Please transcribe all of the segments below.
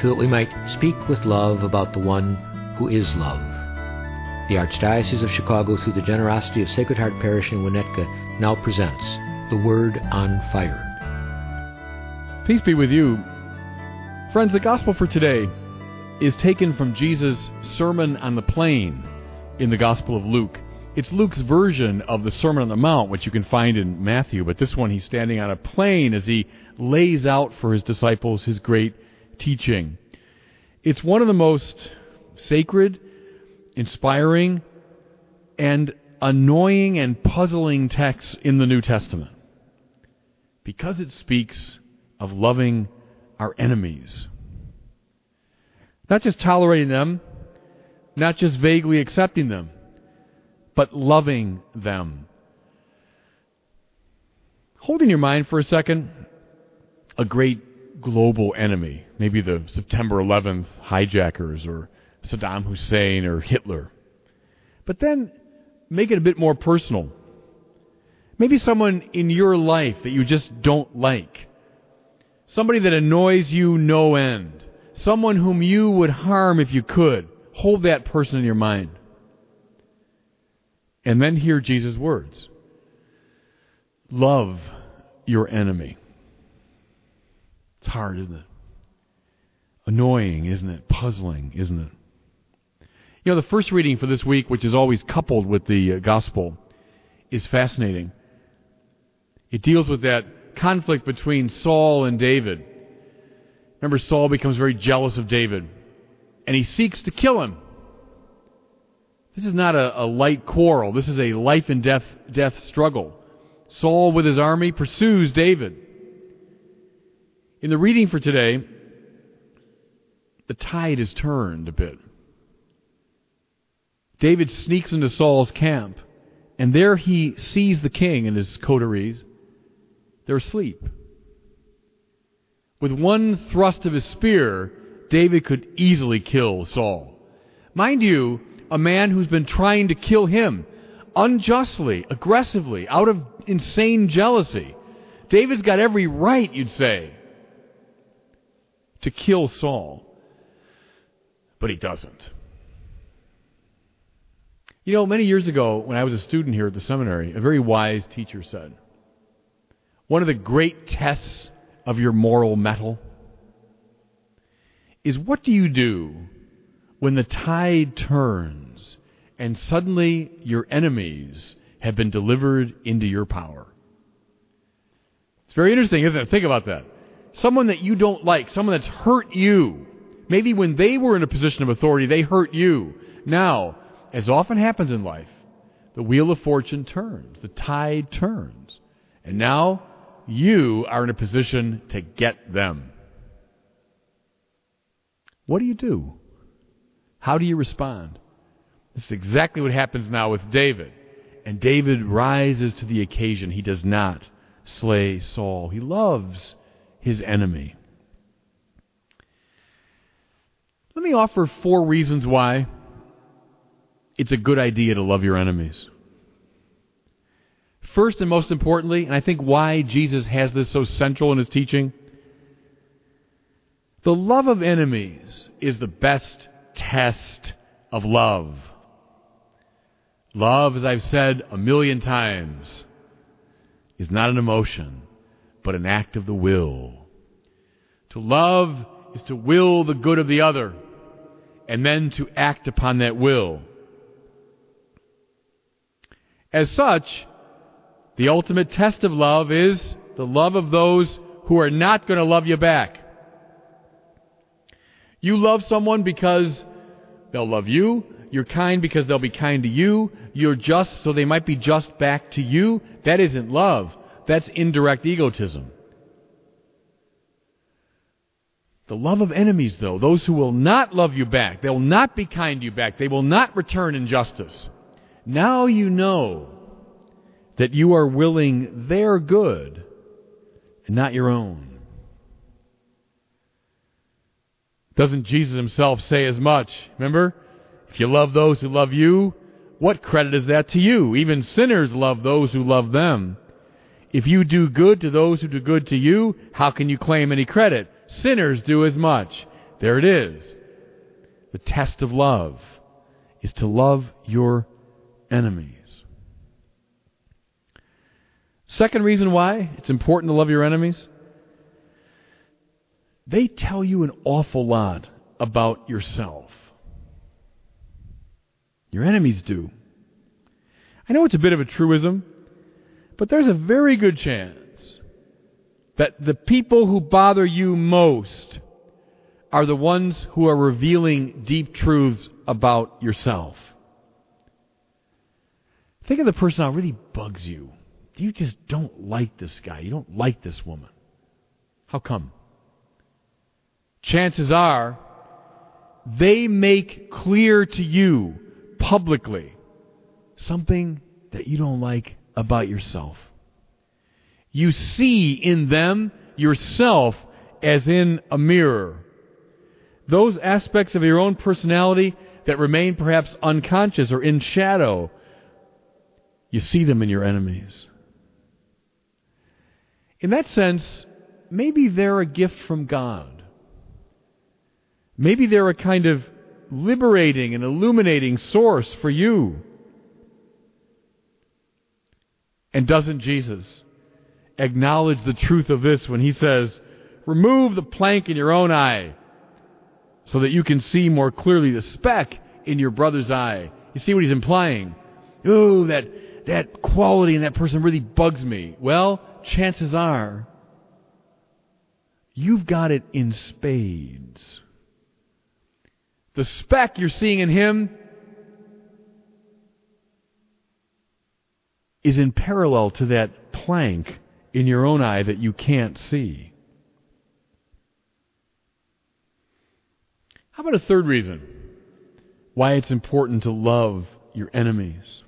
so that we might speak with love about the one who is love. The Archdiocese of Chicago, through the generosity of Sacred Heart Parish in Winnetka, now presents The Word on Fire. Peace be with you. Friends, the gospel for today is taken from Jesus' Sermon on the Plain in the Gospel of Luke. It's Luke's version of the Sermon on the Mount, which you can find in Matthew, but this one he's standing on a plain as he lays out for his disciples his great teaching. It's one of the most sacred, inspiring, and annoying and puzzling texts in the New Testament because it speaks of loving our enemies. Not just tolerating them, not just vaguely accepting them, but loving them. Holding your mind for a second a great global enemy, maybe the September 11th hijackers or Saddam Hussein or Hitler. But then make it a bit more personal. Maybe someone in your life that you just don't like. Somebody that annoys you no end. Someone whom you would harm if you could. Hold that person in your mind. And then hear Jesus' words. Love your enemy. It's hard, isn't it? Annoying, isn't it? Puzzling, isn't it? You know, the first reading for this week, which is always coupled with the uh, gospel, is fascinating. It deals with that conflict between Saul and David. Remember, Saul becomes very jealous of David, and he seeks to kill him. This is not a, a light quarrel. This is a life and death, death struggle. Saul, with his army, pursues David. In the reading for today, the tide is turned a bit. David sneaks into Saul's camp, and there he sees the king and his coteries. They're asleep. With one thrust of his spear, David could easily kill Saul. Mind you, a man who's been trying to kill him unjustly, aggressively, out of insane jealousy. David's got every right, you'd say, to kill Saul. But he doesn't. You know, many years ago, when I was a student here at the seminary, a very wise teacher said, one of the great tests of your moral mettle is what do you do when the tide turns and suddenly your enemies have been delivered into your power? It's very interesting, isn't it? Think about that someone that you don't like, someone that's hurt you. Maybe when they were in a position of authority, they hurt you. Now, as often happens in life, the wheel of fortune turns, the tide turns, and now you are in a position to get them. What do you do? How do you respond? This is exactly what happens now with David. And David rises to the occasion. He does not slay Saul. He loves his enemy. Let me offer four reasons why it's a good idea to love your enemies. First and most importantly, and I think why Jesus has this so central in his teaching, the love of enemies is the best test of love. Love, as I've said a million times, is not an emotion but an act of the will. To love is to will the good of the other and then to act upon that will. As such, the ultimate test of love is the love of those who are not going to love you back. You love someone because they'll love you. You're kind because they'll be kind to you. You're just so they might be just back to you. That isn't love. That's indirect egotism. The love of enemies, though, those who will not love you back, they will not be kind to you back, they will not return injustice. Now you know that you are willing their good and not your own. Doesn't Jesus himself say as much? Remember? If you love those who love you, what credit is that to you? Even sinners love those who love them. If you do good to those who do good to you, how can you claim any credit? Sinners do as much. There it is. The test of love is to love your enemies. Second reason why it's important to love your enemies they tell you an awful lot about yourself. Your enemies do. I know it's a bit of a truism, but there's a very good chance that the people who bother you most are the ones who are revealing deep truths about yourself. Think of the person that really bugs you. You just don't like this guy. You don't like this woman. How come? Chances are they make clear to you publicly something that you don't like about yourself. You see in them yourself as in a mirror. Those aspects of your own personality that remain perhaps unconscious or in shadow, you see them in your enemies. In that sense, maybe they're a gift from God. Maybe they're a kind of liberating and illuminating source for you. And doesn't Jesus acknowledge the truth of this when he says, Remove the plank in your own eye so that you can see more clearly the speck in your brother's eye? You see what he's implying? Ooh, that, that quality in that person really bugs me. Well, chances are you've got it in spades. The speck you're seeing in him is in parallel to that plank in your own eye that you can't see. How about a third reason why it's important to love your enemies?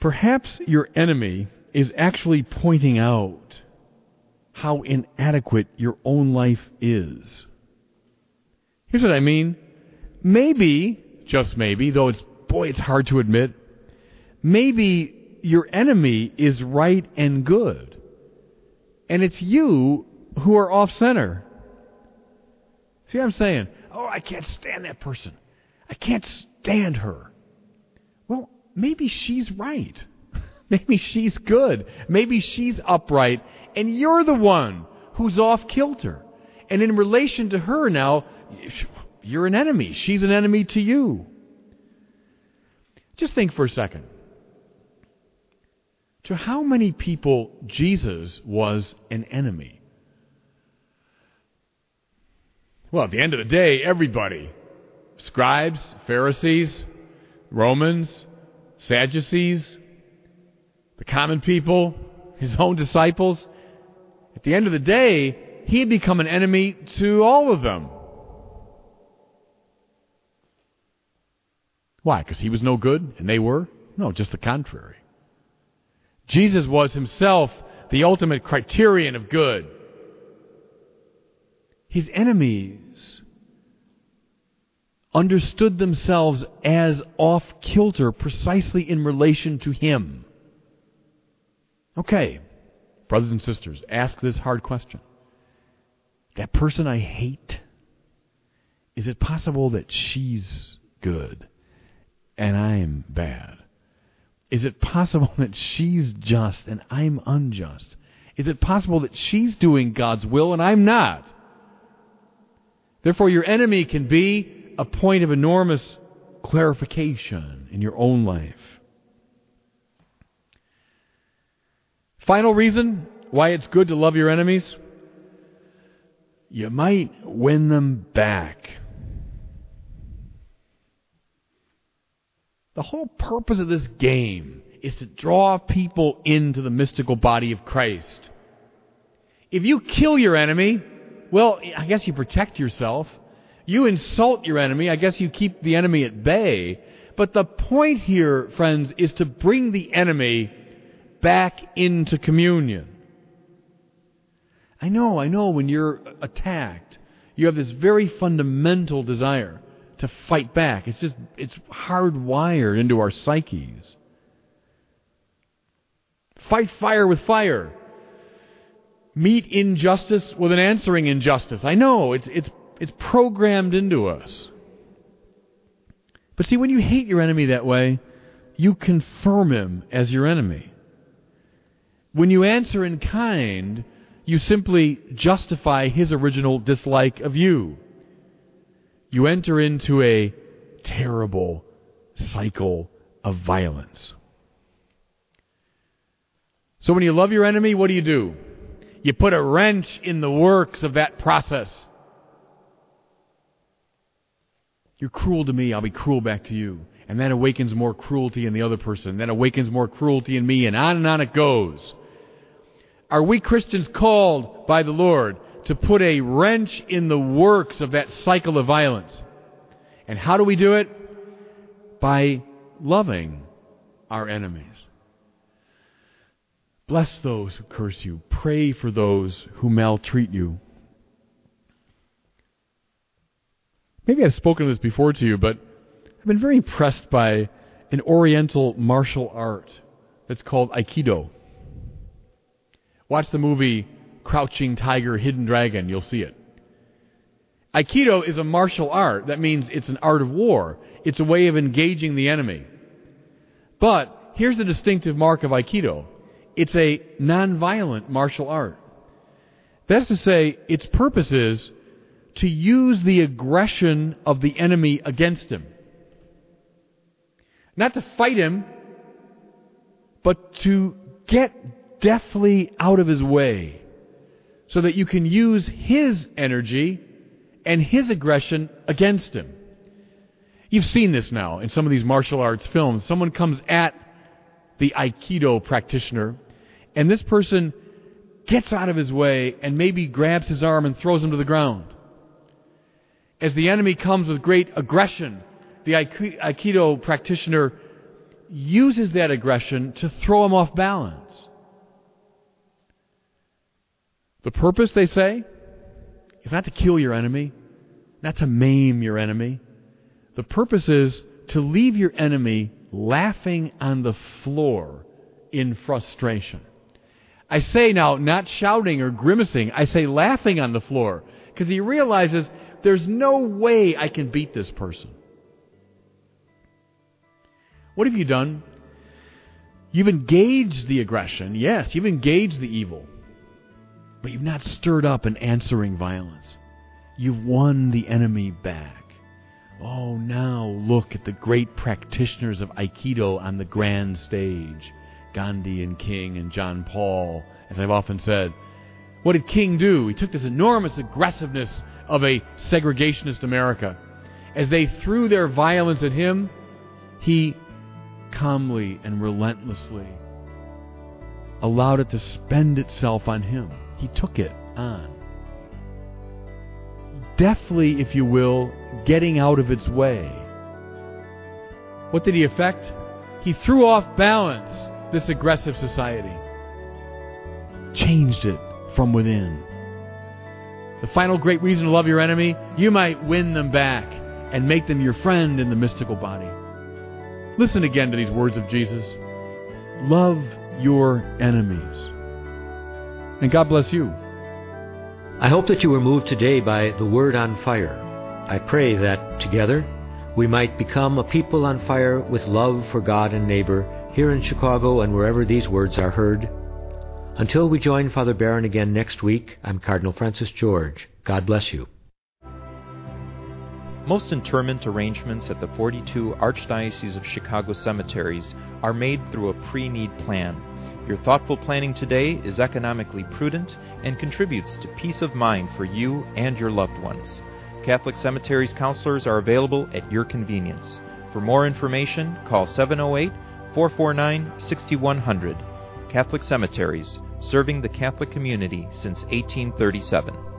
Perhaps your enemy is actually pointing out how inadequate your own life is. Here's what I mean. Maybe, just maybe, though it's, boy, it's hard to admit, maybe your enemy is right and good. And it's you who are off center. See what I'm saying? Oh, I can't stand that person. I can't stand her. Well, maybe she's right. Maybe she's good. Maybe she's upright. And you're the one who's off kilter. And in relation to her now, you're an enemy. She's an enemy to you. Just think for a second. To how many people Jesus was an enemy? Well, at the end of the day, everybody scribes, Pharisees, Romans, Sadducees, the common people, his own disciples. At the end of the day, he had become an enemy to all of them. Why? Because he was no good and they were? No, just the contrary. Jesus was himself the ultimate criterion of good. His enemies understood themselves as off kilter precisely in relation to him. Okay, brothers and sisters, ask this hard question. That person I hate, is it possible that she's good? and I'm bad? Is it possible that she's just and I'm unjust? Is it possible that she's doing God's will and I'm not? Therefore, your enemy can be a point of enormous clarification in your own life. Final reason why it's good to love your enemies? You might win them back. The whole purpose of this game is to draw people into the mystical body of Christ. If you kill your enemy, Well, I guess you protect yourself. You insult your enemy. I guess you keep the enemy at bay. But the point here, friends, is to bring the enemy back into communion. I know, I know when you're attacked, you have this very fundamental desire to fight back. It's just, it's hardwired into our psyches. Fight fire with fire. Meet injustice with an answering injustice. I know, it's, it's, it's programmed into us. But see, when you hate your enemy that way, you confirm him as your enemy. When you answer in kind, you simply justify his original dislike of you. You enter into a terrible cycle of violence. So when you love your enemy, what do you do? You put a wrench in the works of that process. You're cruel to me, I'll be cruel back to you. And that awakens more cruelty in the other person. That awakens more cruelty in me, and on and on it goes. Are we Christians called by the Lord to put a wrench in the works of that cycle of violence? And how do we do it? By loving our enemies. Bless those who curse you. Pray for those who maltreat you. Maybe I've spoken of this before to you, but I've been very impressed by an Oriental martial art that's called Aikido. Watch the movie Crouching Tiger, Hidden Dragon. You'll see it. Aikido is a martial art. That means it's an art of war. It's a way of engaging the enemy. But here's the distinctive mark of Aikido. It's a nonviolent martial art. That's to say, its purpose is to use the aggression of the enemy against him. Not to fight him, but to get deftly out of his way so that you can use his energy and his aggression against him. You've seen this now in some of these martial arts films. Someone comes at the Aikido practitioner, and this person gets out of his way and maybe grabs his arm and throws him to the ground as the enemy comes with great aggression, the Aikido practitioner uses that aggression to throw him off balance. The purpose, they say, is not to kill your enemy, not to maim your enemy. The purpose is to leave your enemy laughing on the floor in frustration. I say now, not shouting or grimacing, I say laughing on the floor, because he realizes there's no way I can beat this person. What have you done? You've engaged the aggression, yes, you've engaged the evil, but you've not stirred up an answering violence. You've won the enemy back. Oh, now look at the great practitioners of Aikido on the grand stage Gandhi and King and John Paul, as I've often said. What did King do? He took this enormous aggressiveness of a segregationist America. As they threw their violence at him, he calmly and relentlessly allowed it to spend itself on him. He took it on. Deftly, if you will, getting out of its way. What did he effect? He threw off balance this aggressive society, changed it from within. The final great reason to love your enemy, you might win them back and make them your friend in the mystical body. Listen again to these words of Jesus. Love your enemies. And God bless you. I hope that you were moved today by the Word on Fire. I pray that together we might become a people on fire with love for God and neighbor here in Chicago and wherever these words are heard until we join Father Barron again next week, I'm Cardinal Francis George. God bless you. Most interment arrangements at the 42 Archdiocese of Chicago cemeteries are made through a pre need plan. Your thoughtful planning today is economically prudent and contributes to peace of mind for you and your loved ones. Catholic Cemeteries counselors are available at your convenience. For more information, call 708 449 6100. Catholic Cemeteries, serving the Catholic community since 1837.